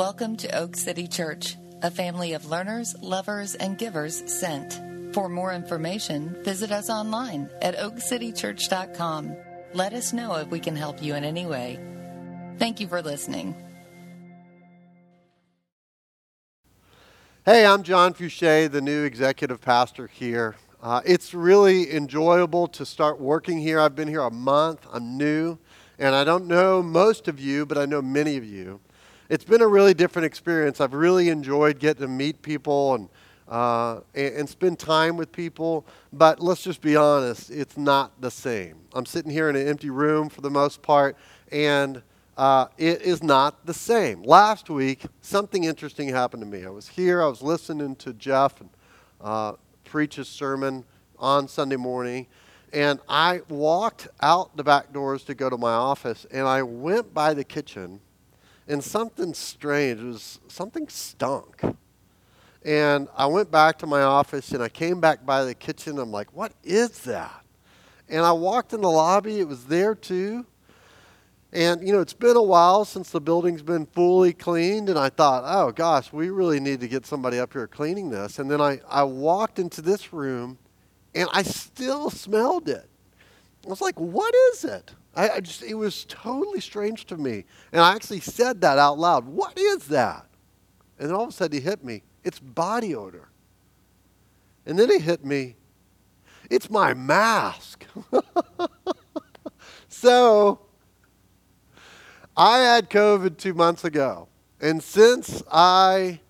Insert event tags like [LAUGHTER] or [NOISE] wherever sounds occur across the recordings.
Welcome to Oak City Church, a family of learners, lovers, and givers sent. For more information, visit us online at oakcitychurch.com. Let us know if we can help you in any way. Thank you for listening. Hey, I'm John Fouché, the new executive pastor here. Uh, it's really enjoyable to start working here. I've been here a month, I'm new, and I don't know most of you, but I know many of you it's been a really different experience. I've really enjoyed getting to meet people and, uh, and, and spend time with people. But let's just be honest, it's not the same. I'm sitting here in an empty room for the most part, and uh, it is not the same. Last week, something interesting happened to me. I was here, I was listening to Jeff and, uh, preach his sermon on Sunday morning, and I walked out the back doors to go to my office, and I went by the kitchen and something strange. It was something stunk. And I went back to my office and I came back by the kitchen. I'm like, what is that? And I walked in the lobby, it was there too. And, you know, it's been a while since the building's been fully cleaned, and I thought, oh gosh, we really need to get somebody up here cleaning this. And then I, I walked into this room, and I still smelled it. I was like, what is it? I, I just, it was totally strange to me. And I actually said that out loud. What is that? And then all of a sudden he hit me. It's body odor. And then he hit me. It's my mask. [LAUGHS] so I had COVID two months ago. And since I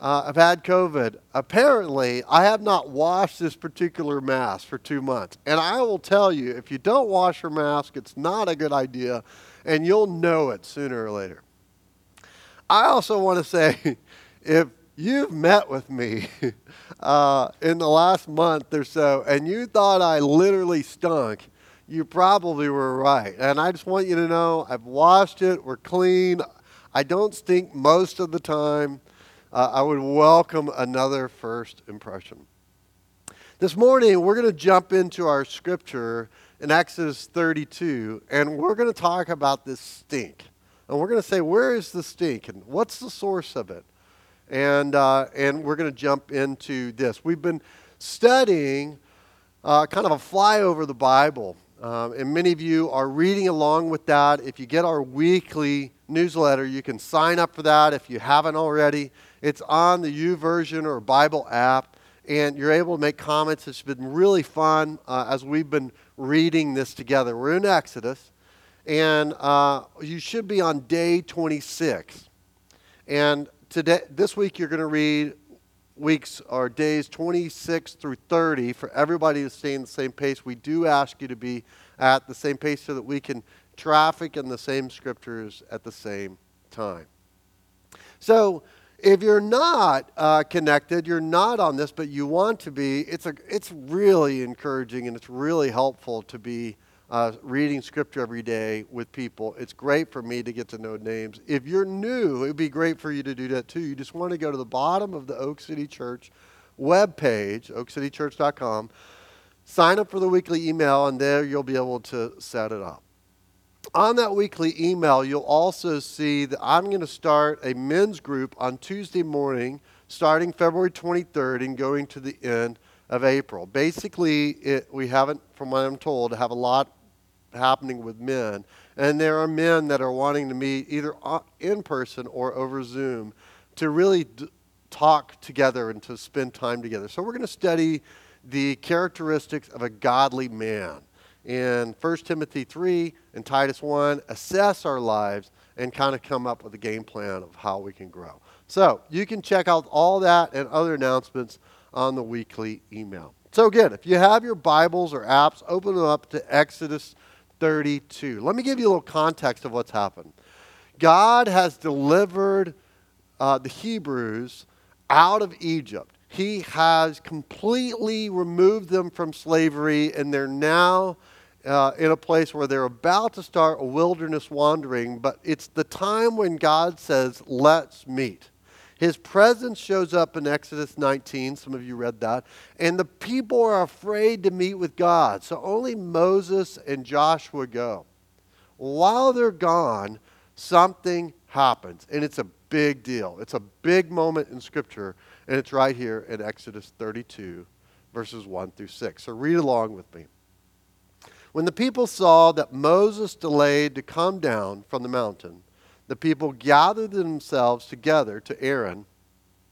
uh, have had COVID. Apparently, I have not washed this particular mask for two months. And I will tell you, if you don't wash your mask, it's not a good idea, and you'll know it sooner or later. I also want to [LAUGHS] say if you've met with me [LAUGHS] uh, in the last month or so and you thought I literally stunk, you probably were right. And I just want you to know I've washed it, we're clean. I don't stink most of the time uh, I would welcome another first impression. This morning, we're going to jump into our scripture in Exodus 32, and we're going to talk about this stink. And we're going to say, where is the stink and what's the source of it? And, uh, and we're going to jump into this. We've been studying uh, kind of a flyover the Bible. Um, and many of you are reading along with that. If you get our weekly newsletter, you can sign up for that if you haven't already. It's on the YouVersion or Bible app, and you're able to make comments. It's been really fun uh, as we've been reading this together. We're in Exodus, and uh, you should be on day 26. And today, this week, you're going to read weeks or days 26 through 30 for everybody to stay in the same pace. We do ask you to be at the same pace so that we can traffic in the same scriptures at the same time. So, if you're not uh, connected, you're not on this, but you want to be, it's, a, it's really encouraging and it's really helpful to be uh, reading scripture every day with people. It's great for me to get to know names. If you're new, it'd be great for you to do that too. You just want to go to the bottom of the Oak City Church webpage, oakcitychurch.com, sign up for the weekly email, and there you'll be able to set it up on that weekly email, you'll also see that I'm going to start a men's group on Tuesday morning, starting February 23rd and going to the end of April. Basically, it, we haven't, from what I'm told, have a lot happening with men. And there are men that are wanting to meet either in person or over Zoom to really d- talk together and to spend time together. So we're going to study the characteristics of a godly man in 1 Timothy 3 and Titus 1, assess our lives and kind of come up with a game plan of how we can grow. So you can check out all that and other announcements on the weekly email. So again, if you have your Bibles or apps, open them up to Exodus 32. Let me give you a little context of what's happened. God has delivered uh, the Hebrews out of Egypt. He has completely removed them from slavery, and they're now uh, in a place where they're about to start a wilderness wandering, but it's the time when God says, Let's meet. His presence shows up in Exodus 19. Some of you read that. And the people are afraid to meet with God. So only Moses and Joshua go. While they're gone, something happens. And it's a big deal. It's a big moment in Scripture, and it's right here in Exodus 32, verses 1 through 6. So read along with me. When the people saw that Moses delayed to come down from the mountain, the people gathered themselves together to Aaron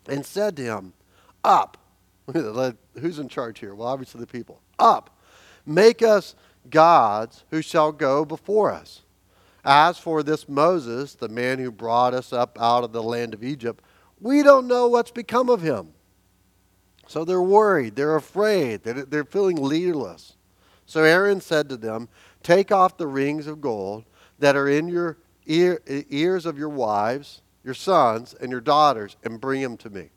and said to him, Up. [LAUGHS] Who's in charge here? Well, obviously the people. Up. Make us gods who shall go before us. As for this Moses, the man who brought us up out of the land of Egypt, we don't know what's become of him. So they're worried, they're afraid, they're feeling leaderless. So Aaron said to them, Take off the rings of gold that are in your ear, ears of your wives, your sons, and your daughters, and bring them to me.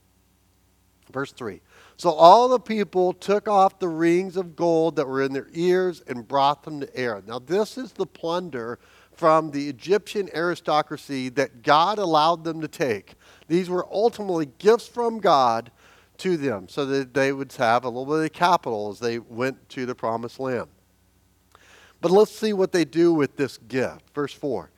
Verse 3. So all the people took off the rings of gold that were in their ears and brought them to Aaron. Now, this is the plunder from the Egyptian aristocracy that God allowed them to take. These were ultimately gifts from God to them so that they would have a little bit of capital as they went to the promised land. But let's see what they do with this gift. Verse 4.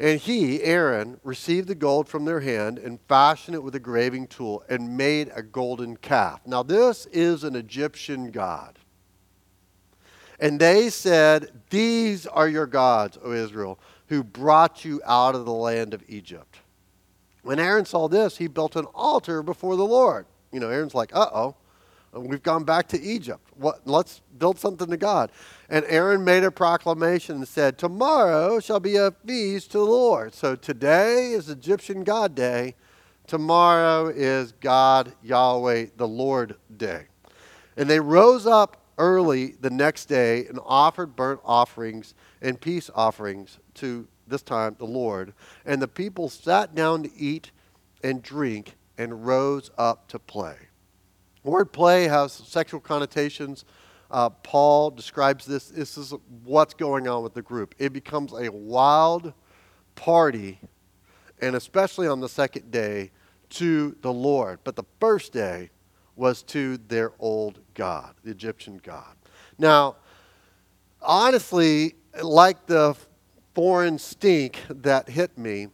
And he, Aaron, received the gold from their hand and fashioned it with a graving tool and made a golden calf. Now, this is an Egyptian god. And they said, These are your gods, O Israel, who brought you out of the land of Egypt. When Aaron saw this, he built an altar before the Lord you know, Aaron's like, uh oh, we've gone back to Egypt. What, let's build something to God. And Aaron made a proclamation and said, Tomorrow shall be a feast to the Lord. So today is Egyptian God Day. Tomorrow is God, Yahweh, the Lord Day. And they rose up early the next day and offered burnt offerings and peace offerings to this time the Lord. And the people sat down to eat and drink and rose up to play. The word play has sexual connotations. Uh, Paul describes this. This is what's going on with the group. It becomes a wild party, and especially on the second day, to the Lord. But the first day was to their old God, the Egyptian God. Now, honestly, like the foreign stink that hit me,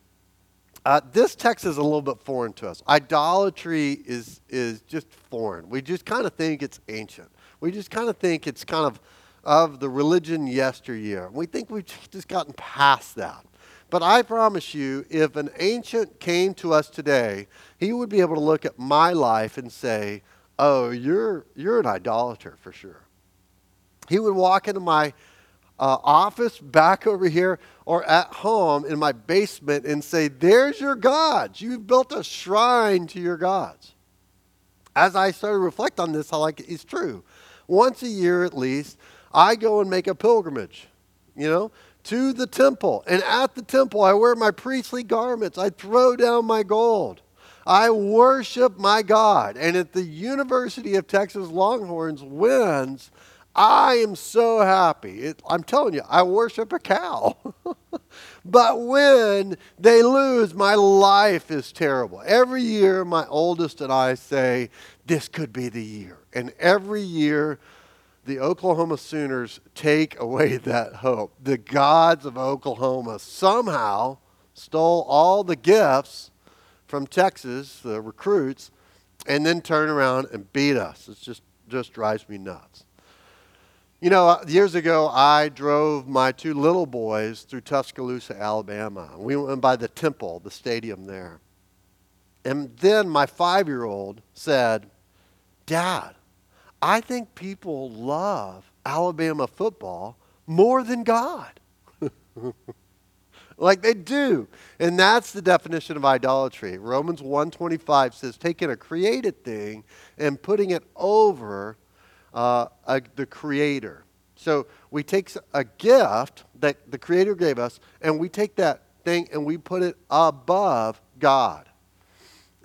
uh, this text is a little bit foreign to us. Idolatry is, is just foreign. We just kind of think it's ancient. We just kind of think it's kind of of the religion yesteryear. We think we've just gotten past that. But I promise you, if an ancient came to us today, he would be able to look at my life and say, Oh, you're, you're an idolater for sure. He would walk into my uh, office back over here or at home in my basement and say, There's your gods. You've built a shrine to your gods. As I started to reflect on this, I like it's true. Once a year at least, I go and make a pilgrimage, you know, to the temple. And at the temple, I wear my priestly garments, I throw down my gold. I worship my God. And if the University of Texas Longhorns wins, I am so happy. It, I'm telling you, I worship a cow. [LAUGHS] but when they lose, my life is terrible. Every year, my oldest and I say, This could be the year. And every year, the Oklahoma Sooners take away [LAUGHS] that hope. The gods of Oklahoma somehow stole all the gifts from Texas, the recruits, and then turn around and beat us. It just, just drives me nuts. You know, uh, years ago, I drove my two little boys through Tuscaloosa, Alabama. We went by the temple, the stadium there. And then my five year old said, Dad, I think people love Alabama football more than God. [LAUGHS] like they do. And that's the definition of idolatry. Romans 125 says taking a created thing and putting it over uh, a, the Creator. So we take a gift that the Creator gave us, and we take that thing and we put it above God.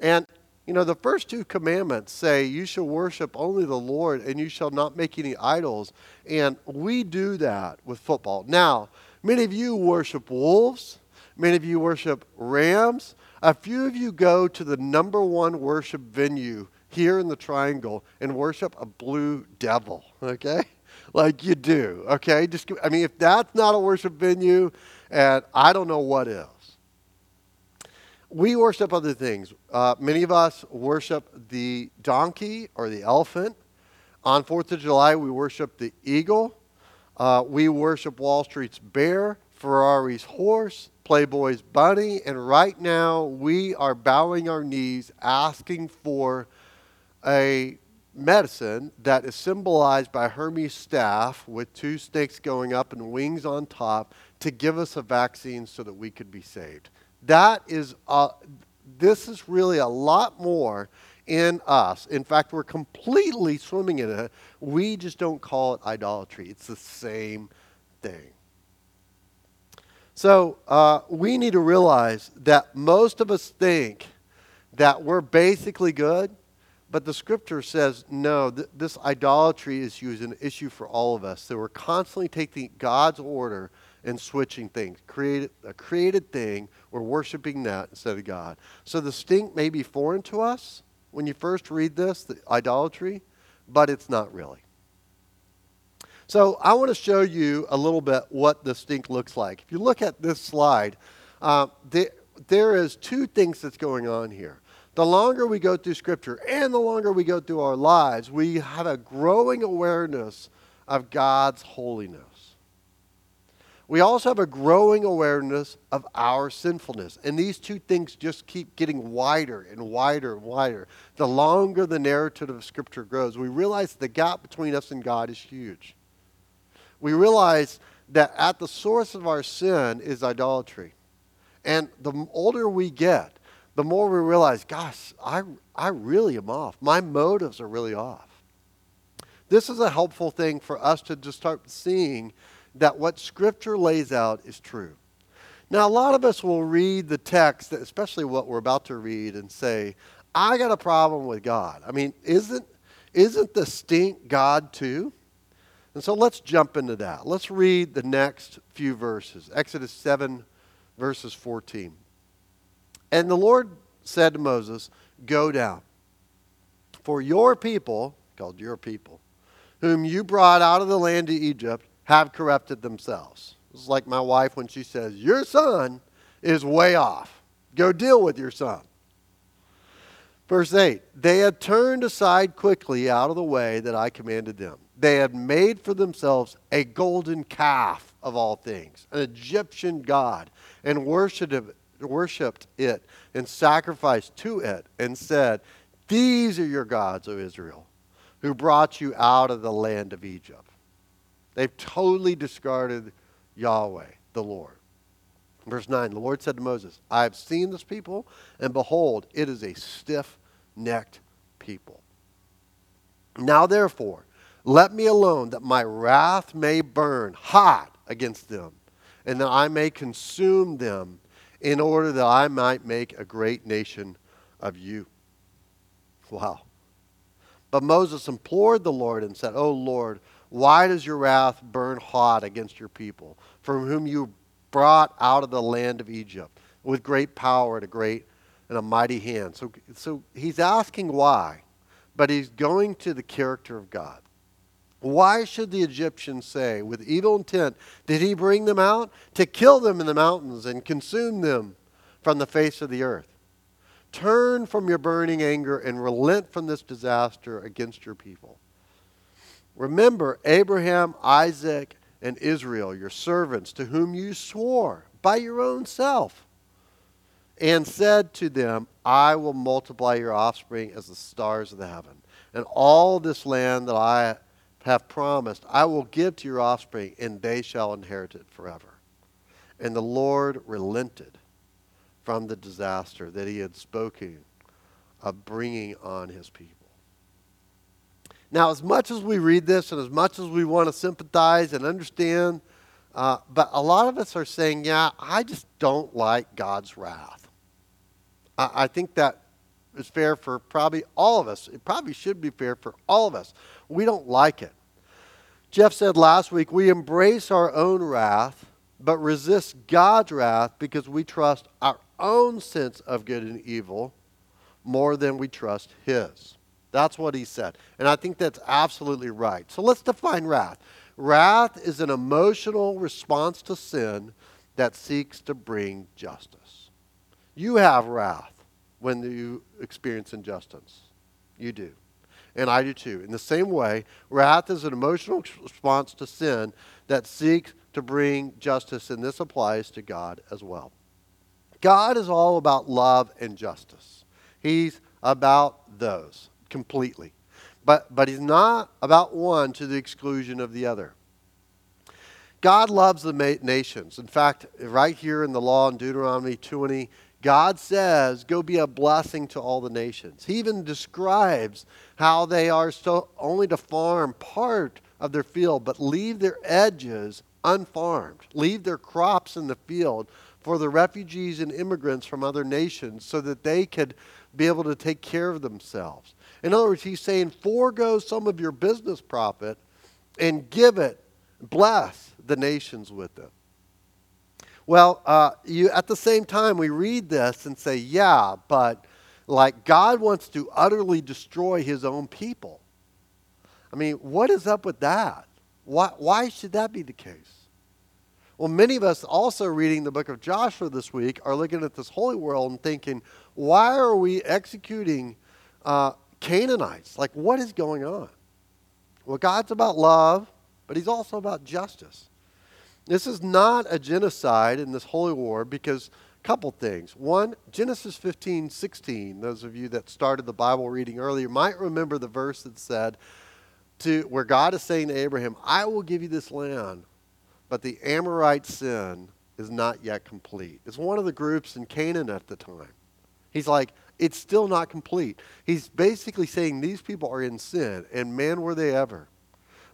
And, you know, the first two commandments say, You shall worship only the Lord, and you shall not make any idols. And we do that with football. Now, many of you worship wolves, many of you worship rams. A few of you go to the number one worship venue here in the triangle and worship a blue devil, okay? Like you do, okay? Just I mean if that's not a worship venue, and I don't know what is. we worship other things. Uh, many of us worship the donkey or the elephant. On 4th of July, we worship the eagle. Uh, we worship Wall Street's bear, Ferrari's horse, Playboy's bunny, and right now we are bowing our knees asking for a medicine that is symbolized by Hermes' staff with two snakes going up and wings on top to give us a vaccine so that we could be saved. That is, uh, this is really a lot more in us. In fact, we're completely swimming in it. We just don't call it idolatry. It's the same thing. So uh, we need to realize that most of us think that we're basically good, but the scripture says no, th- this idolatry is an issue for all of us. So we're constantly taking God's order and switching things. Created, a created thing, we're worshiping that instead of God. So the stink may be foreign to us when you first read this, the idolatry, but it's not really. So I want to show you a little bit what the stink looks like. If you look at this slide, uh, the, there is two things that's going on here. The longer we go through Scripture and the longer we go through our lives, we have a growing awareness of God's holiness we also have a growing awareness of our sinfulness. And these two things just keep getting wider and wider and wider. The longer the narrative of Scripture grows, we realize the gap between us and God is huge. We realize that at the source of our sin is idolatry. And the older we get, the more we realize, gosh, I, I really am off. My motives are really off. This is a helpful thing for us to just start seeing that what Scripture lays out is true. Now, a lot of us will read the text, especially what we're about to read, and say, I got a problem with God. I mean, isn't, isn't the stink God too? And so let's jump into that. Let's read the next few verses Exodus 7, verses 14. And the Lord said to Moses, Go down, for your people, called your people, whom you brought out of the land of Egypt, have corrupted themselves. It's like my wife when she says, Your son is way off. Go deal with your son. Verse 8 They had turned aside quickly out of the way that I commanded them. They had made for themselves a golden calf of all things, an Egyptian god, and worshipped it, worshipped it and sacrificed to it, and said, These are your gods, O Israel, who brought you out of the land of Egypt. They've totally discarded Yahweh, the Lord. Verse 9 The Lord said to Moses, I have seen this people, and behold, it is a stiff necked people. Now therefore, let me alone, that my wrath may burn hot against them, and that I may consume them, in order that I might make a great nation of you. Wow. But Moses implored the Lord and said, O Lord, why does your wrath burn hot against your people, from whom you brought out of the land of Egypt with great power and a great and a mighty hand? So, so he's asking why, but he's going to the character of God. Why should the Egyptians say, with evil intent, did he bring them out? To kill them in the mountains and consume them from the face of the earth. Turn from your burning anger and relent from this disaster against your people. Remember Abraham, Isaac, and Israel, your servants, to whom you swore by your own self, and said to them, I will multiply your offspring as the stars of the heaven. And all this land that I have promised, I will give to your offspring, and they shall inherit it forever. And the Lord relented from the disaster that he had spoken of bringing on his people. Now, as much as we read this and as much as we want to sympathize and understand, uh, but a lot of us are saying, yeah, I just don't like God's wrath. I, I think that is fair for probably all of us. It probably should be fair for all of us. We don't like it. Jeff said last week, we embrace our own wrath, but resist God's wrath because we trust our own sense of good and evil more than we trust His. That's what he said. And I think that's absolutely right. So let's define wrath. Wrath is an emotional response to sin that seeks to bring justice. You have wrath when you experience injustice. You do. And I do too. In the same way, wrath is an emotional response to sin that seeks to bring justice, and this applies to God as well. God is all about love and justice. He's about those completely. But, but he's not about one to the exclusion of the other. God loves the nations. In fact, right here in the law in Deuteronomy 20, God says, Go be a blessing to all the nations. He even describes how they are so only to farm part of their field, but leave their edges unfarmed, leave their crops in the field for the refugees and immigrants from other nations so that they could be able to take care of themselves. In other words, he's saying, forego some of your business profit and give it, bless the nations with it. Well, uh, you, at the same time, we read this and say, yeah, but like God wants to utterly destroy his own people. I mean, what is up with that? Why, why should that be the case? Well, many of us also reading the book of Joshua this week are looking at this holy world and thinking, why are we executing uh, Canaanites? Like, what is going on? Well, God's about love, but He's also about justice. This is not a genocide in this holy war because a couple things. One, Genesis 15, 16, those of you that started the Bible reading earlier might remember the verse that said, to, where God is saying to Abraham, I will give you this land but the Amorite sin is not yet complete. It's one of the groups in Canaan at the time. He's like, it's still not complete. He's basically saying these people are in sin, and man, were they ever.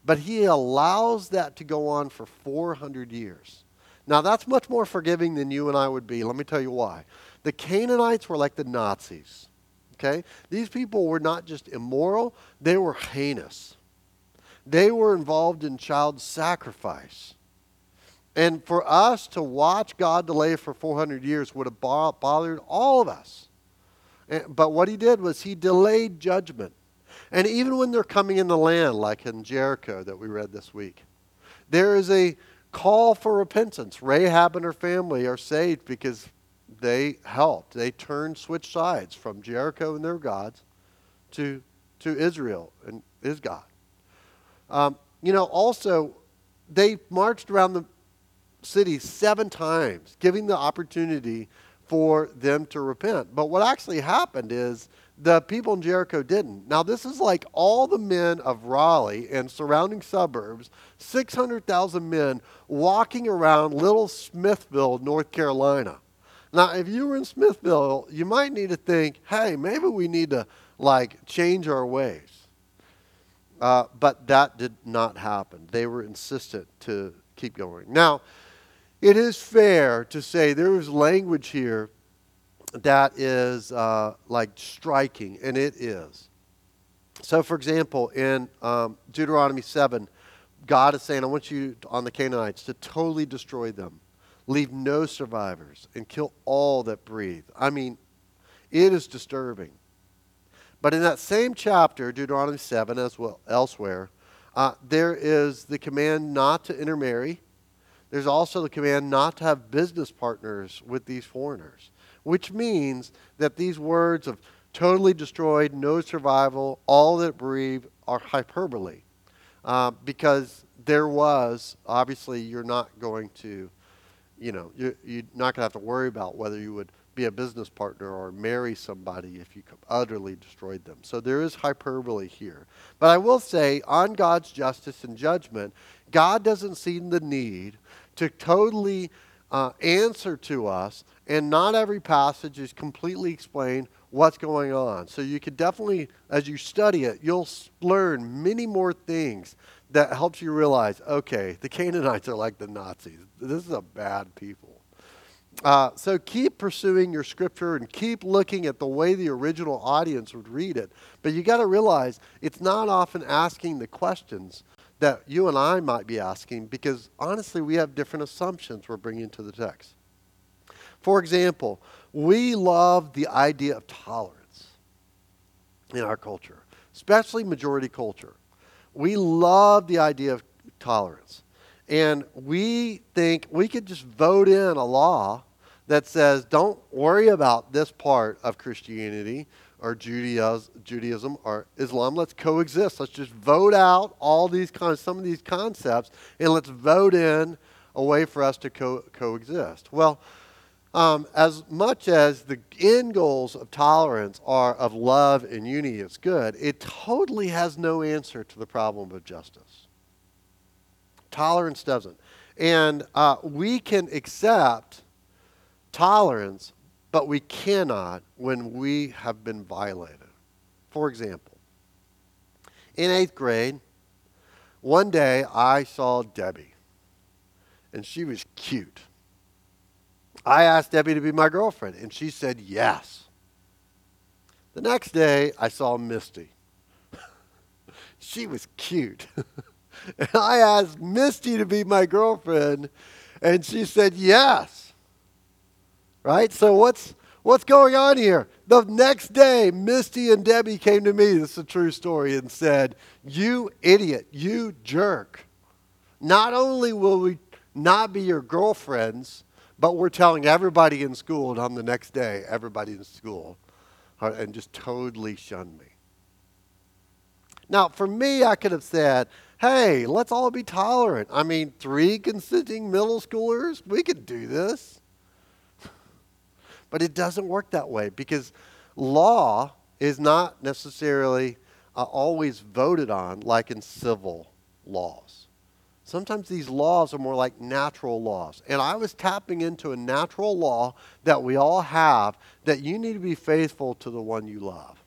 But he allows that to go on for 400 years. Now, that's much more forgiving than you and I would be. Let me tell you why. The Canaanites were like the Nazis. Okay? These people were not just immoral, they were heinous. They were involved in child sacrifice. And for us to watch God delay for 400 years would have bothered all of us. But what he did was he delayed judgment. And even when they're coming in the land, like in Jericho that we read this week, there is a call for repentance. Rahab and her family are saved because they helped. They turned, switched sides from Jericho and their gods to, to Israel and his God. Um, you know, also, they marched around the city seven times, giving the opportunity for them to repent. But what actually happened is the people in Jericho didn't. Now, this is like all the men of Raleigh and surrounding suburbs, 600,000 men walking around little Smithfield, North Carolina. Now, if you were in Smithfield, you might need to think, hey, maybe we need to like change our ways. Uh, but that did not happen. They were insistent to keep going. Now, it is fair to say there is language here that is uh, like striking, and it is. So, for example, in um, Deuteronomy 7, God is saying, I want you on the Canaanites to totally destroy them, leave no survivors, and kill all that breathe. I mean, it is disturbing. But in that same chapter, Deuteronomy 7, as well elsewhere, uh, there is the command not to intermarry there's also the command not to have business partners with these foreigners, which means that these words of totally destroyed, no survival, all that breathe are hyperbole. Uh, because there was, obviously, you're not going to, you know, you're, you're not going to have to worry about whether you would be a business partner or marry somebody if you utterly destroyed them. So there is hyperbole here. But I will say, on God's justice and judgment, God doesn't see the need to totally uh, answer to us, and not every passage is completely explained what's going on. So you could definitely, as you study it, you'll learn many more things that helps you realize, okay, the Canaanites are like the Nazis. This is a bad people. Uh, so keep pursuing your scripture and keep looking at the way the original audience would read it. But you got to realize it's not often asking the questions that you and I might be asking because honestly, we have different assumptions we're bringing to the text. For example, we love the idea of tolerance in our culture, especially majority culture. We love the idea of tolerance. And we think we could just vote in a law that says, don't worry about this part of Christianity or Judaism or Islam. Let's coexist. Let's just vote out all these con- some of these concepts and let's vote in a way for us to co- coexist. Well, um, as much as the end goals of tolerance are of love and unity is good, it totally has no answer to the problem of justice. Tolerance doesn't. And uh, we can accept tolerance, but we cannot when we have been violated. For example, in eighth grade, one day I saw Debbie, and she was cute. I asked Debbie to be my girlfriend, and she said yes. The next day, I saw Misty. [LAUGHS] she was cute. [LAUGHS] and I asked Misty to be my girlfriend, and she said yes. Right? So what's what's going on here? The next day, Misty and Debbie came to me, this is a true story, and said, You idiot, you jerk. Not only will we not be your girlfriends, but we're telling everybody in school, and on the next day, everybody in school, uh, and just totally shunned me. Now, for me, I could have said, hey, let's all be tolerant. I mean, three consenting middle schoolers, we could do this. [LAUGHS] But it doesn't work that way because law is not necessarily uh, always voted on like in civil laws. Sometimes these laws are more like natural laws. And I was tapping into a natural law that we all have that you need to be faithful to the one you love.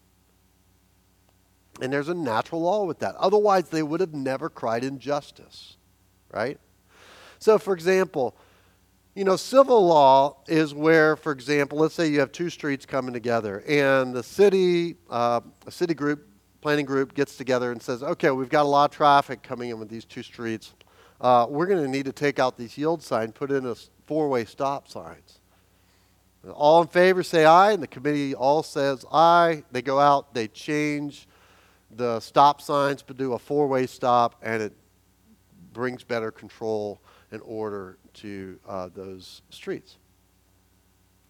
And there's a natural law with that. Otherwise, they would have never cried injustice, right? So, for example, you know, civil law is where, for example, let's say you have two streets coming together, and the city, uh, a city group, planning group gets together and says, okay, we've got a lot of traffic coming in with these two streets uh, we're going to need to take out these yield signs, put in a four-way stop signs. All in favor say aye, and the committee all says aye. They go out, they change the stop signs, but do a four-way stop, and it brings better control and order to uh, those streets.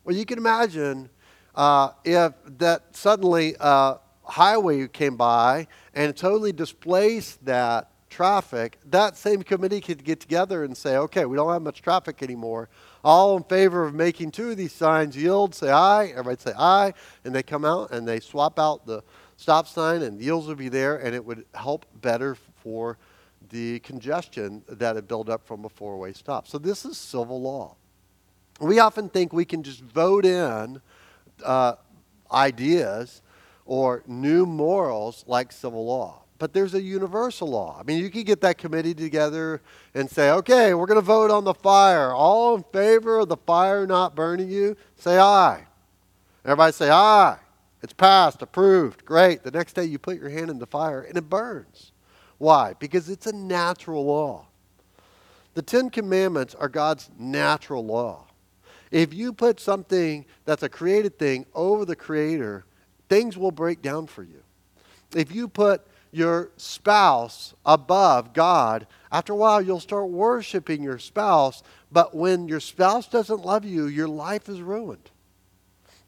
Well, you can imagine uh, if that suddenly a uh, highway came by and totally displaced that traffic, that same committee could get together and say, okay, we don't have much traffic anymore. All in favor of making two of these signs yield, say aye. Everybody say aye. And they come out and they swap out the stop sign, and yields would be there, and it would help better for the congestion that had built up from a four way stop. So this is civil law. We often think we can just vote in uh, ideas or new morals like civil law but there's a universal law. I mean, you could get that committee together and say, okay, we're going to vote on the fire. All in favor of the fire not burning you, say aye. Everybody say aye. It's passed, approved, great. The next day you put your hand in the fire and it burns. Why? Because it's a natural law. The Ten Commandments are God's natural law. If you put something that's a created thing over the Creator, things will break down for you. If you put your spouse above God, after a while you'll start worshiping your spouse. But when your spouse doesn't love you, your life is ruined.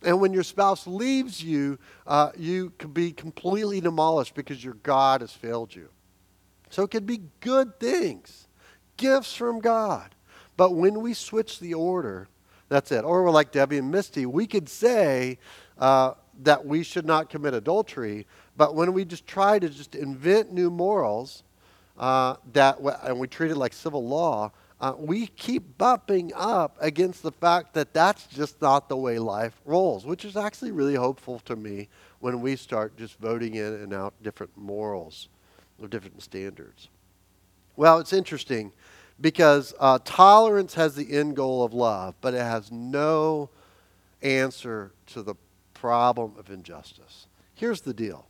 And when your spouse leaves you, uh, you can be completely demolished because your God has failed you. So it could be good things, gifts from God. But when we switch the order, that's it. Or we're like Debbie and Misty, we could say uh, that we should not commit adultery, but when we just try to just invent new morals uh, that and we treat it like civil law, uh, we keep bumping up against the fact that that's just not the way life rolls, which is actually really hopeful to me when we start just voting in and out different morals or different standards. Well, it's interesting because uh, tolerance has the end goal of love, but it has no answer to the problem of injustice. Here's the deal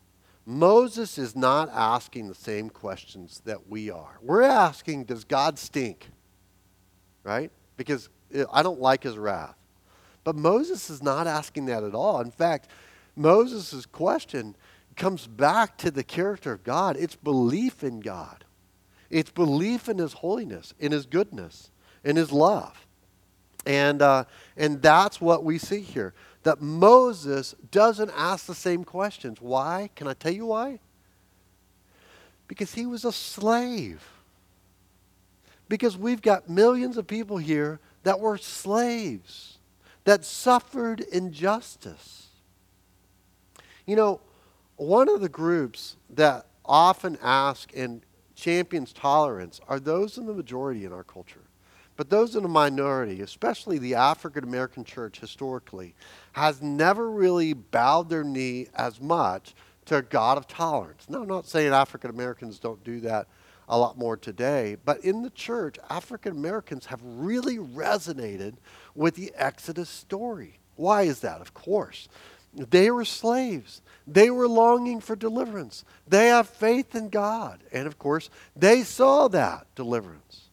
Moses is not asking the same questions that we are. We're asking, does God stink? Right? Because I don't like his wrath. But Moses is not asking that at all. In fact, Moses' question comes back to the character of God. It's belief in God, it's belief in his holiness, in his goodness, in his love. And, uh, and that's what we see here. That Moses doesn't ask the same questions. Why? Can I tell you why? Because he was a slave. Because we've got millions of people here that were slaves, that suffered injustice. You know, one of the groups that often ask and champions tolerance are those in the majority in our culture. But those in the minority, especially the African American church historically, has never really bowed their knee as much to a God of tolerance. Now, I'm not saying African Americans don't do that a lot more today, but in the church, African Americans have really resonated with the Exodus story. Why is that? Of course. They were slaves. They were longing for deliverance. They have faith in God. And of course, they saw that deliverance.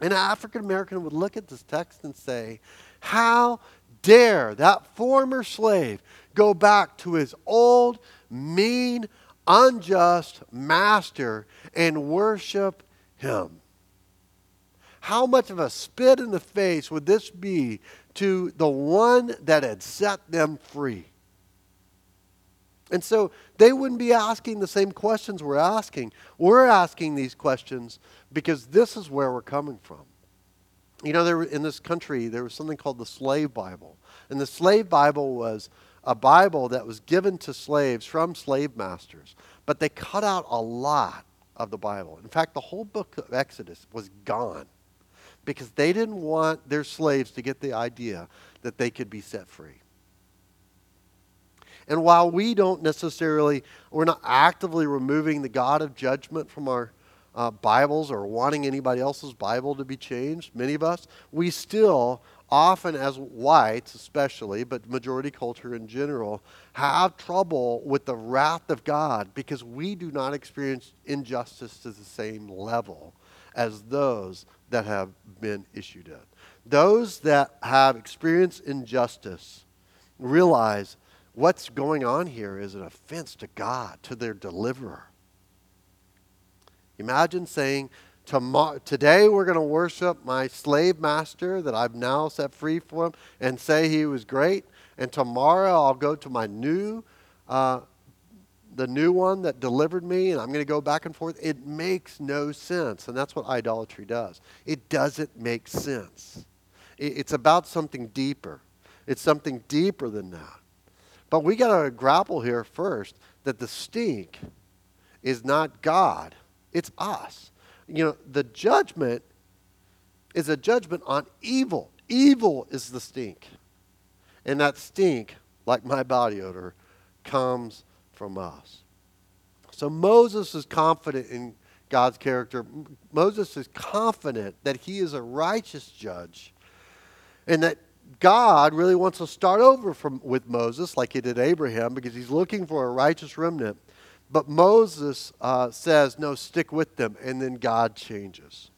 An African American would look at this text and say, How dare that former slave go back to his old, mean, unjust master and worship him? How much of a spit in the face would this be to the one that had set them free? And so they wouldn't be asking the same questions we're asking. We're asking these questions because this is where we're coming from. You know, there, in this country, there was something called the Slave Bible. And the Slave Bible was a Bible that was given to slaves from slave masters. But they cut out a lot of the Bible. In fact, the whole book of Exodus was gone because they didn't want their slaves to get the idea that they could be set free. And while we don't necessarily, we're not actively removing the God of judgment from our uh, Bibles or wanting anybody else's Bible to be changed, many of us, we still, often as whites especially, but majority culture in general, have trouble with the wrath of God because we do not experience injustice to the same level as those that have been issued it. Those that have experienced injustice realize what's going on here is an offense to God, to their deliverer. Imagine saying, Today we're going to worship my slave master that I've now set free for him and say he was great. And tomorrow I'll go to my new, uh, the new one that delivered me, and I'm going to go back and forth. It makes no sense. And that's what idolatry does. It doesn't make sense. It's about something deeper, it's something deeper than that. But we got to grapple here first that the stink is not God, it's us. You know, the judgment is a judgment on evil. Evil is the stink. And that stink, like my body odor, comes from us. So Moses is confident in God's character. Moses is confident that he is a righteous judge and that God really wants to start over from, with Moses, like he did Abraham, because he's looking for a righteous remnant. But Moses uh, says, no, stick with them, and then God changes.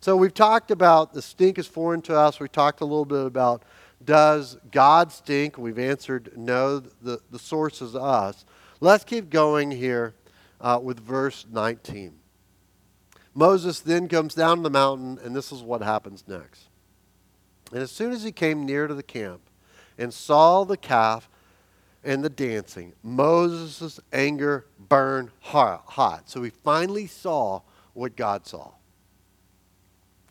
So we've talked about the stink is foreign to us. We talked a little bit about does God stink? We've answered no, the, the source is us. Let's keep going here uh, with verse 19. Moses then comes down the mountain, and this is what happens next. And as soon as he came near to the camp and saw the calf and the dancing, Moses' anger burned hot. So he finally saw what God saw.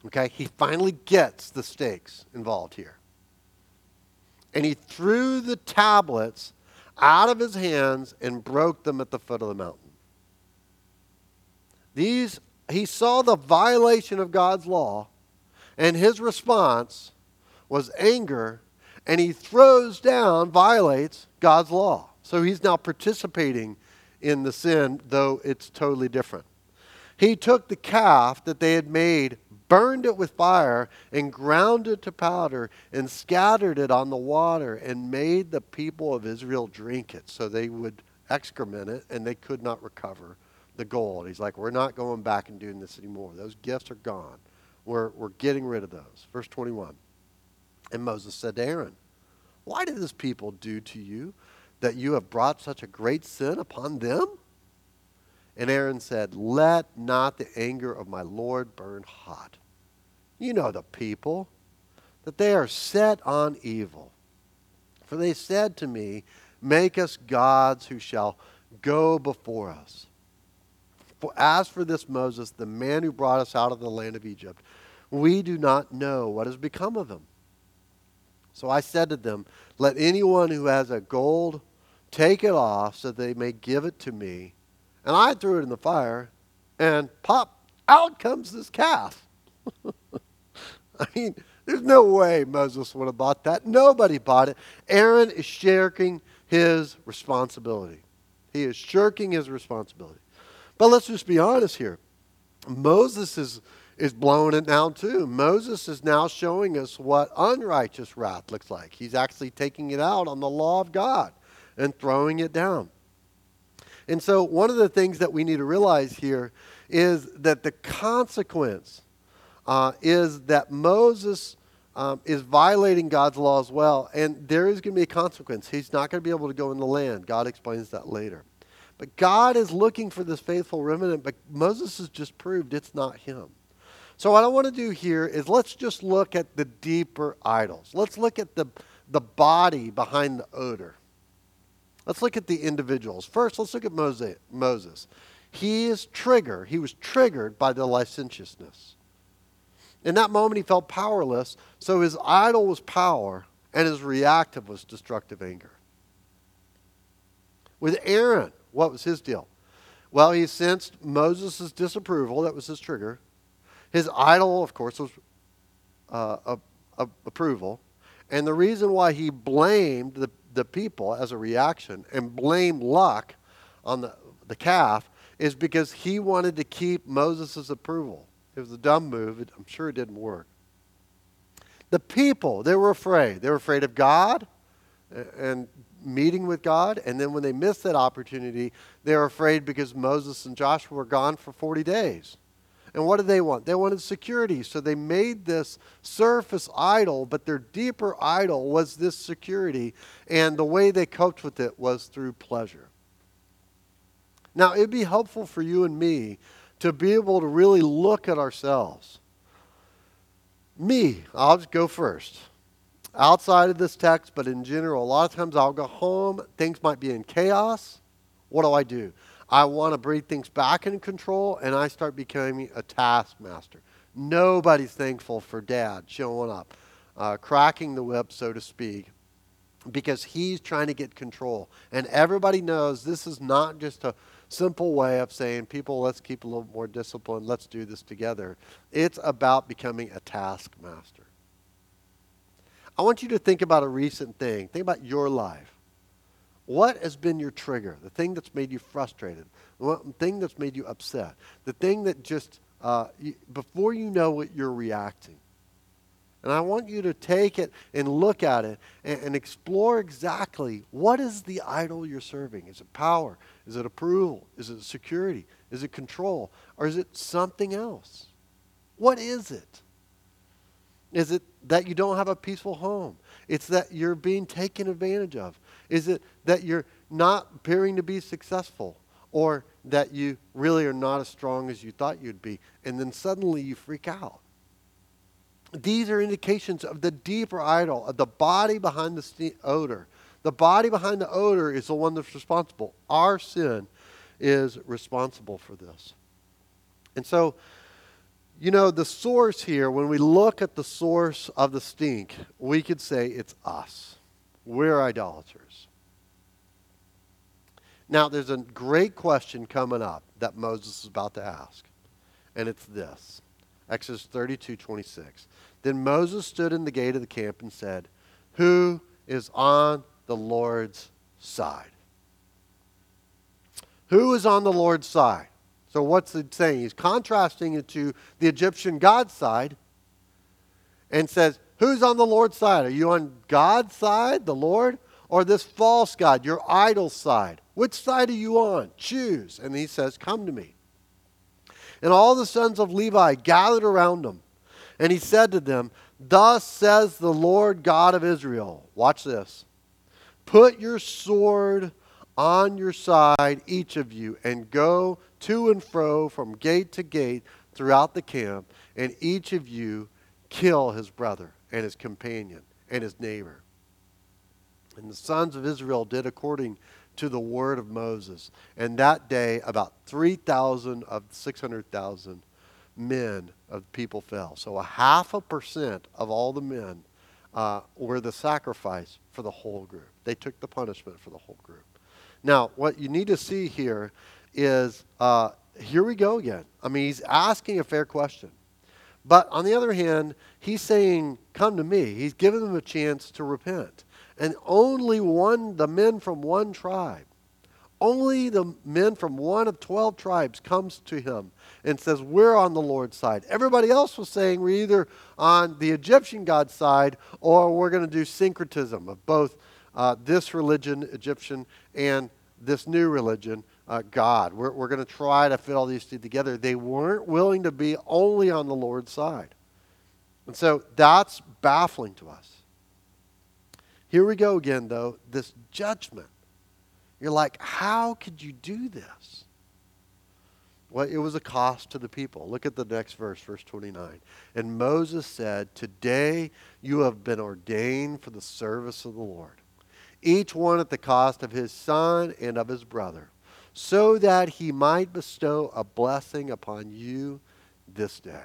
Okay? He finally gets the stakes involved here. And he threw the tablets out of his hands and broke them at the foot of the mountain. These, he saw the violation of God's law, and his response was anger, and he throws down, violates God's law. So he's now participating in the sin, though it's totally different. He took the calf that they had made, burned it with fire, and ground it to powder, and scattered it on the water, and made the people of Israel drink it so they would excrement it and they could not recover the gold. He's like, We're not going back and doing this anymore. Those gifts are gone. We're, we're getting rid of those. Verse 21. And Moses said to Aaron, Why did this people do to you that you have brought such a great sin upon them? And Aaron said, Let not the anger of my Lord burn hot. You know the people. that they are set on evil. For they said to me, Make us gods who shall go before us. For as for this Moses, the man who brought us out of the land of Egypt, we do not know what has become of him. So I said to them, Let anyone who has a gold take it off so they may give it to me. And I threw it in the fire, and pop, out comes this calf. [LAUGHS] I mean, there's no way Moses would have bought that. Nobody bought it. Aaron is shirking his responsibility. He is shirking his responsibility. But let's just be honest here. Moses is, is blowing it now, too. Moses is now showing us what unrighteous wrath looks like. He's actually taking it out on the law of God and throwing it down. And so, one of the things that we need to realize here is that the consequence uh, is that Moses um, is violating God's law as well, and there is going to be a consequence. He's not going to be able to go in the land. God explains that later. But God is looking for this faithful remnant, but Moses has just proved it's not him. So, what I want to do here is let's just look at the deeper idols. Let's look at the, the body behind the odor. Let's look at the individuals. First, let's look at Moses. He is triggered. He was triggered by the licentiousness. In that moment, he felt powerless, so his idol was power, and his reactive was destructive anger. With Aaron, what was his deal? Well, he sensed Moses' disapproval. That was his trigger. His idol, of course, was uh, a, a, approval. And the reason why he blamed the, the people as a reaction and blamed luck on the, the calf is because he wanted to keep Moses' approval. It was a dumb move. I'm sure it didn't work. The people, they were afraid. They were afraid of God and meeting with God. And then when they missed that opportunity, they were afraid because Moses and Joshua were gone for 40 days. And what did they want? They wanted security. So they made this surface idol, but their deeper idol was this security. And the way they coped with it was through pleasure. Now, it'd be helpful for you and me to be able to really look at ourselves. Me, I'll just go first. Outside of this text, but in general, a lot of times I'll go home, things might be in chaos. What do I do? I want to bring things back in control, and I start becoming a taskmaster. Nobody's thankful for dad showing up, uh, cracking the whip, so to speak, because he's trying to get control. And everybody knows this is not just a simple way of saying, people, let's keep a little more discipline. Let's do this together. It's about becoming a taskmaster. I want you to think about a recent thing. Think about your life. What has been your trigger? The thing that's made you frustrated? The thing that's made you upset? The thing that just, uh, you, before you know it, you're reacting. And I want you to take it and look at it and, and, explore exactly what is the idol you're serving? Is it power? Is it approval? Is it security? Is it control? Or is it something else? What is it? Is it that you don't have a peaceful home? It's that you're being taken advantage of. Is it that you're not appearing to be successful? Or that you really are not as strong as you thought you'd be? And then suddenly you freak out. These are indications of the deeper idol, of the body behind the odor. The body behind the odor is the one that's responsible. Our sin is responsible for this. And so, you know, the source here, when we look at the source of the stink, we could say it's us. We're idolaters. Now, there's a great question coming up that Moses is about to ask, and it's this Exodus 32 26. Then Moses stood in the gate of the camp and said, Who is on the Lord's side? Who is on the Lord's side? So, what's it saying? He's contrasting it to the Egyptian God's side and says, Who's on the Lord's side? Are you on God's side, the Lord, or this false God, your idol side? Which side are you on? Choose. And he says, Come to me. And all the sons of Levi gathered around him. And he said to them, Thus says the Lord God of Israel. Watch this. Put your sword on your side, each of you, and go to and fro from gate to gate throughout the camp, and each of you kill his brother. And his companion and his neighbor. And the sons of Israel did according to the word of Moses. And that day, about 3,000 of 600,000 men of people fell. So a half a percent of all the men uh, were the sacrifice for the whole group. They took the punishment for the whole group. Now, what you need to see here is uh, here we go again. I mean, he's asking a fair question. But on the other hand, he's saying, Come to me. He's giving them a chance to repent. And only one, the men from one tribe, only the men from one of 12 tribes comes to him and says, We're on the Lord's side. Everybody else was saying, We're either on the Egyptian God's side or we're going to do syncretism of both uh, this religion, Egyptian, and this new religion, uh, God. We're, we're going to try to fit all these two together. They weren't willing to be only on the Lord's side. And so that's baffling to us. Here we go again, though, this judgment. You're like, how could you do this? Well, it was a cost to the people. Look at the next verse, verse 29. And Moses said, Today you have been ordained for the service of the Lord, each one at the cost of his son and of his brother, so that he might bestow a blessing upon you this day.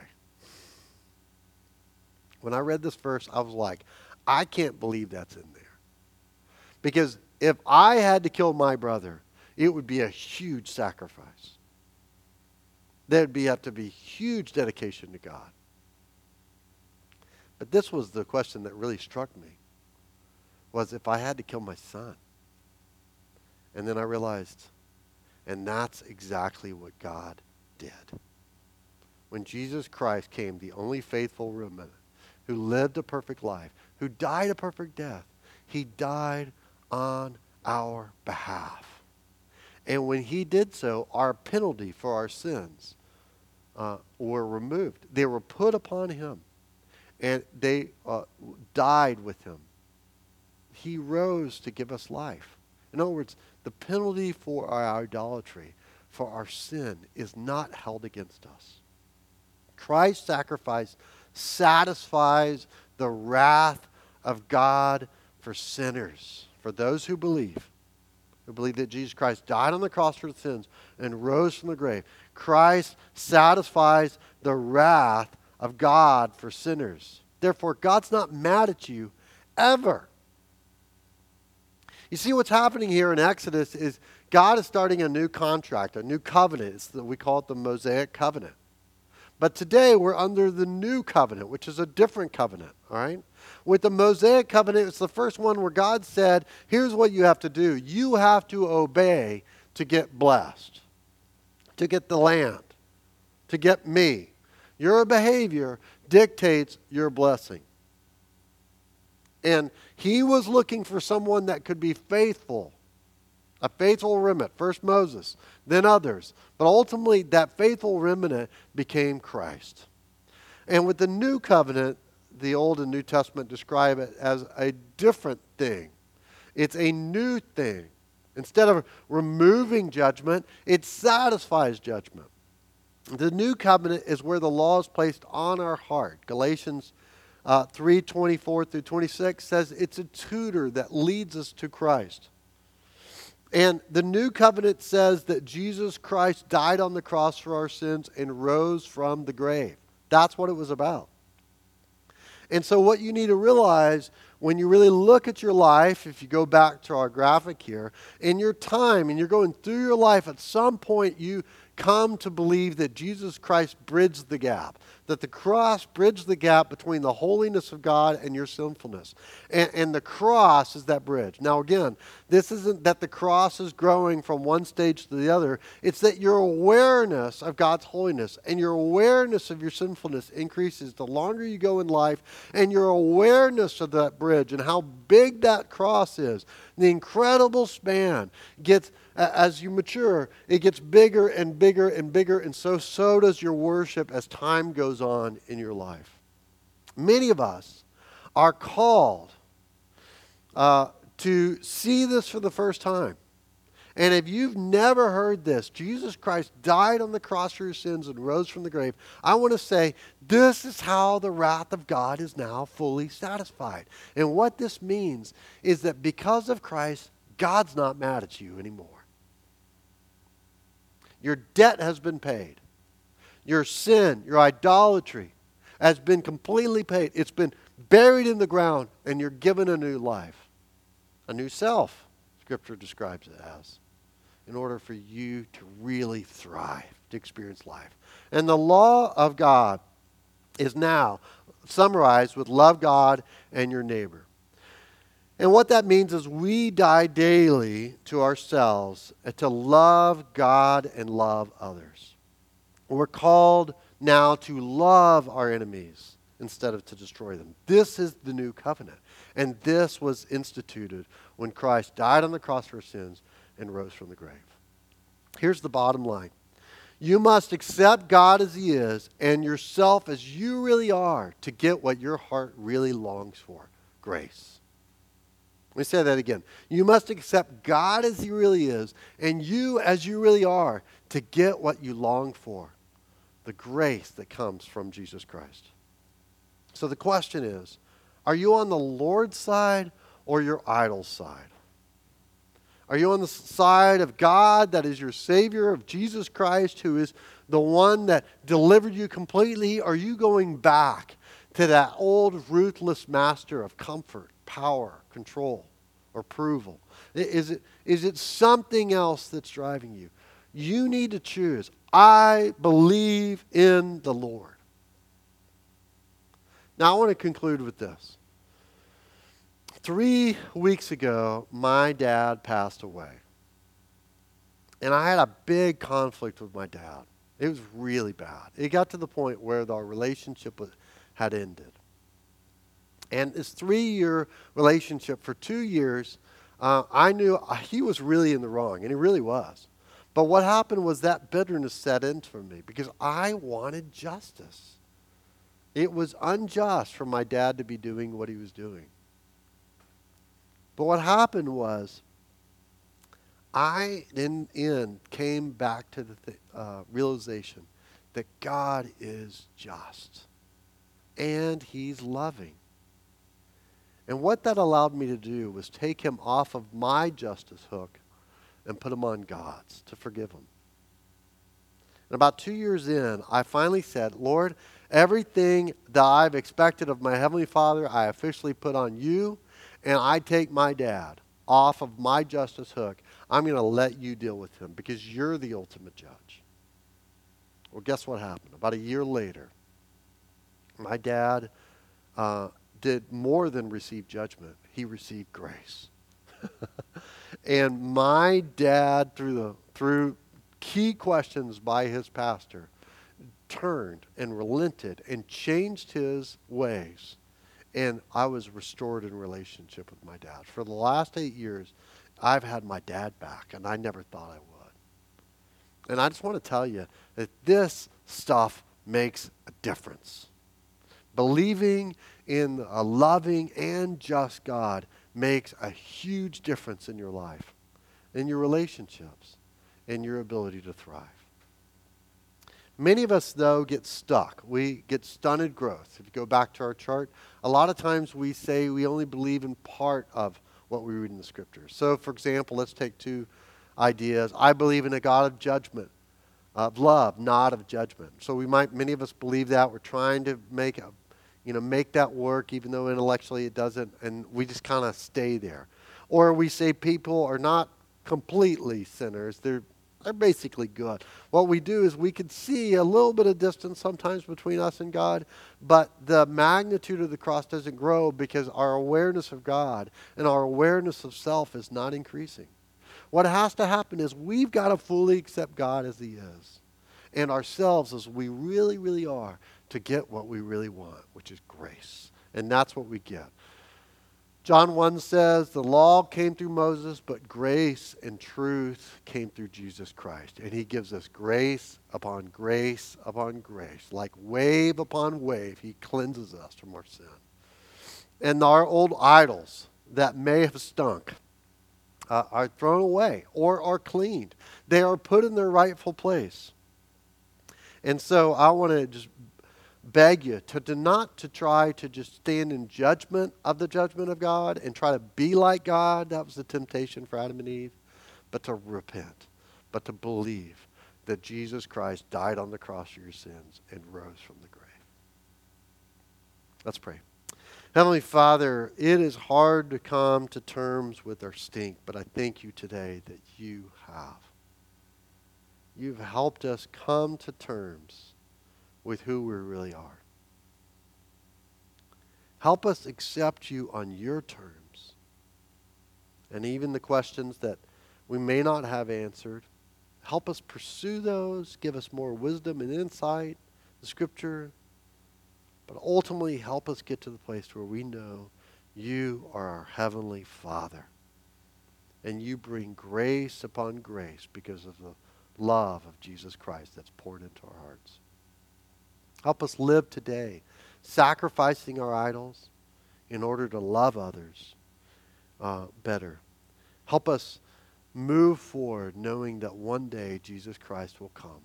When I read this verse, I was like, I can't believe that's in there. Because if I had to kill my brother, it would be a huge sacrifice. There'd be have to be huge dedication to God. But this was the question that really struck me was if I had to kill my son. And then I realized, and that's exactly what God did. When Jesus Christ came, the only faithful remnant, who lived a perfect life, who died a perfect death, he died on our behalf. And when he did so, our penalty for our sins uh, were removed. They were put upon him, and they uh, died with him. He rose to give us life. In other words, the penalty for our idolatry, for our sin, is not held against us. Christ's sacrifice satisfies the wrath of God for sinners for those who believe, who believe that Jesus Christ died on the cross for sins and rose from the grave. Christ satisfies the wrath of God for sinners. Therefore, God's not mad at you ever. You see, what's happening here in Exodus is God is starting a new contract, a new covenant. It's the, we call it the Mosaic covenant. But today we're under the new covenant, which is a different covenant, all right? With the Mosaic covenant, it's the first one where God said, here's what you have to do. You have to obey to get blessed, to get the land, to get me. Your behavior dictates your blessing. And he was looking for someone that could be faithful, a faithful remnant. First Moses, then others. But ultimately, that faithful remnant became Christ. And with the new covenant, the Old and New Testament describe it as a different thing. It's a new thing. Instead of removing judgment, it satisfies judgment. The new covenant is where the law is placed on our heart. Galatians uh, 3 24 through 26 says it's a tutor that leads us to Christ. And the new covenant says that Jesus Christ died on the cross for our sins and rose from the grave. That's what it was about. And so, what you need to realize when you really look at your life, if you go back to our graphic here, in your time and you're going through your life, at some point you come to believe that Jesus Christ bridged the gap that the cross bridged the gap between the holiness of God and your sinfulness. And, and, the cross is that bridge. Now, again, this isn't that the cross is growing from one stage to the other, it's that your awareness of God's holiness and your awareness of your sinfulness increases the longer you go in life, and your awareness of that bridge and how big that cross is. The incredible span gets as you mature, it gets bigger and bigger and bigger, and so so does your worship as time goes on in your life. Many of us are called uh, to see this for the first time And if you've never heard this, Jesus Christ died on the cross for your sins and rose from the grave, I want to say this is how the wrath of God is now fully satisfied. And what this means is that because of Christ, God's not mad at you anymore. Your debt has been paid. Your sin, your idolatry has been completely paid. It's been buried in the ground, and you're given a new life, a new self, Scripture describes it as in order for you to really thrive, to experience life. And the law of God is now summarized with love God and your neighbor. And what that means is we die daily to ourselves to love God and love others. We're called now to love our enemies instead of to destroy them. This is the new covenant. And this was instituted when Christ died on the cross for sins and rose from the grave. Here's the bottom line you must accept God as He is and yourself as you really are to get what your heart really longs for grace. Let me say that again. You must accept God as He really is and you as you really are to get what you long for the grace that comes from Jesus Christ. So the question is are you on the Lord's side or your idol's side? Are you on the side of God that is your Savior, of Jesus Christ, who is the one that delivered you completely? Are you going back to that old ruthless master of comfort, power, control, or approval? Is it, is it something else that's driving you? You need to choose. I believe in the Lord. Now, I want to conclude with this. Three weeks ago, my dad passed away. And I had a big conflict with my dad. It was really bad. It got to the point where our relationship had ended. And this three year relationship, for two years, uh, I knew he was really in the wrong, and he really was. But what happened was that bitterness set in for me because I wanted justice. It was unjust for my dad to be doing what he was doing. But what happened was, I, in the end, came back to the th- uh, realization that God is just and He's loving. And what that allowed me to do was take him off of my justice hook and put him on God's to forgive him. And about two years in, I finally said, Lord, everything that I've expected of my Heavenly Father, I officially put on you and I take my dad off of my justice hook, I'm going to let you deal with him because you're the ultimate judge. Well, guess what happened? About a year later, my dad uh, did more than receive judgment, he received grace. [LAUGHS] and my dad, through, the, through key questions by his pastor, turned and relented and changed his ways and I was restored in relationship with my dad. For the last eight years, I've had my dad back, and I never thought I would. And I just want to tell you that this stuff makes a difference. Believing in a loving and just God makes a huge difference in your life, in your relationships, in your ability to thrive. Many of us, though, get stuck. We get stunted growth. If you go back to our chart, a lot of times we say we only believe in part of what we read in the scriptures. So, for example, let's take two ideas. I believe in a God of judgment, of love, not of judgment. So we might, many of us believe that. We're trying to make a, you know, make that work, even though intellectually it doesn't, and we just kind of stay there. Or we say people are not completely sinners; they're they're basically good. What we do is we can see a little bit of distance sometimes between us and God, but the magnitude of the cross doesn't grow because our awareness of God and our awareness of self is not increasing. What has to happen is we've got to fully accept God as He is and ourselves as we really, really are to get what we really want, which is grace. And that's what we get. John 1 says, The law came through Moses, but grace and truth came through Jesus Christ. And he gives us grace upon grace upon grace. Like wave upon wave, he cleanses us from our sin. And our old idols that may have stunk uh, are thrown away or are cleaned. They are put in their rightful place. And so I want to just beg you to, to not to try to just stand in judgment of the judgment of God and try to be like God. That was the temptation for Adam and Eve. But to repent, but to believe that Jesus Christ died on the cross for your sins and rose from the grave. Let's pray. Heavenly Father, it is hard to come to terms with our stink, but I thank you today that you have. You've helped us come to terms with who we really are. Help us accept you on your terms. And even the questions that we may not have answered, help us pursue those, give us more wisdom and insight, the scripture, but ultimately help us get to the place where we know you are our heavenly Father. And you bring grace upon grace because of the love of Jesus Christ that's poured into our hearts. Help us live today, sacrificing our idols in order to love others uh, better. Help us move forward knowing that one day Jesus Christ will come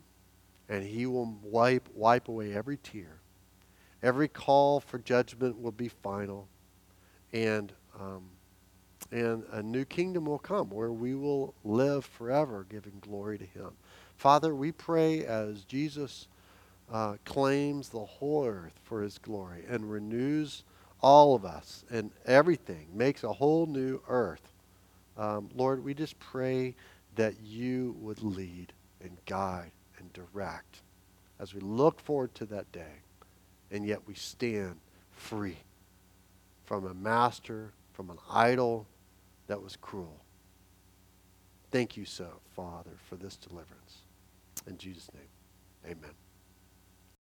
and he will wipe, wipe away every tear. Every call for judgment will be final. And, um, and a new kingdom will come where we will live forever giving glory to him. Father, we pray as Jesus uh, claims the whole earth for his glory and renews all of us and everything, makes a whole new earth. Um, Lord, we just pray that you would lead and guide and direct as we look forward to that day, and yet we stand free from a master, from an idol that was cruel. Thank you so, Father, for this deliverance. In Jesus' name, amen.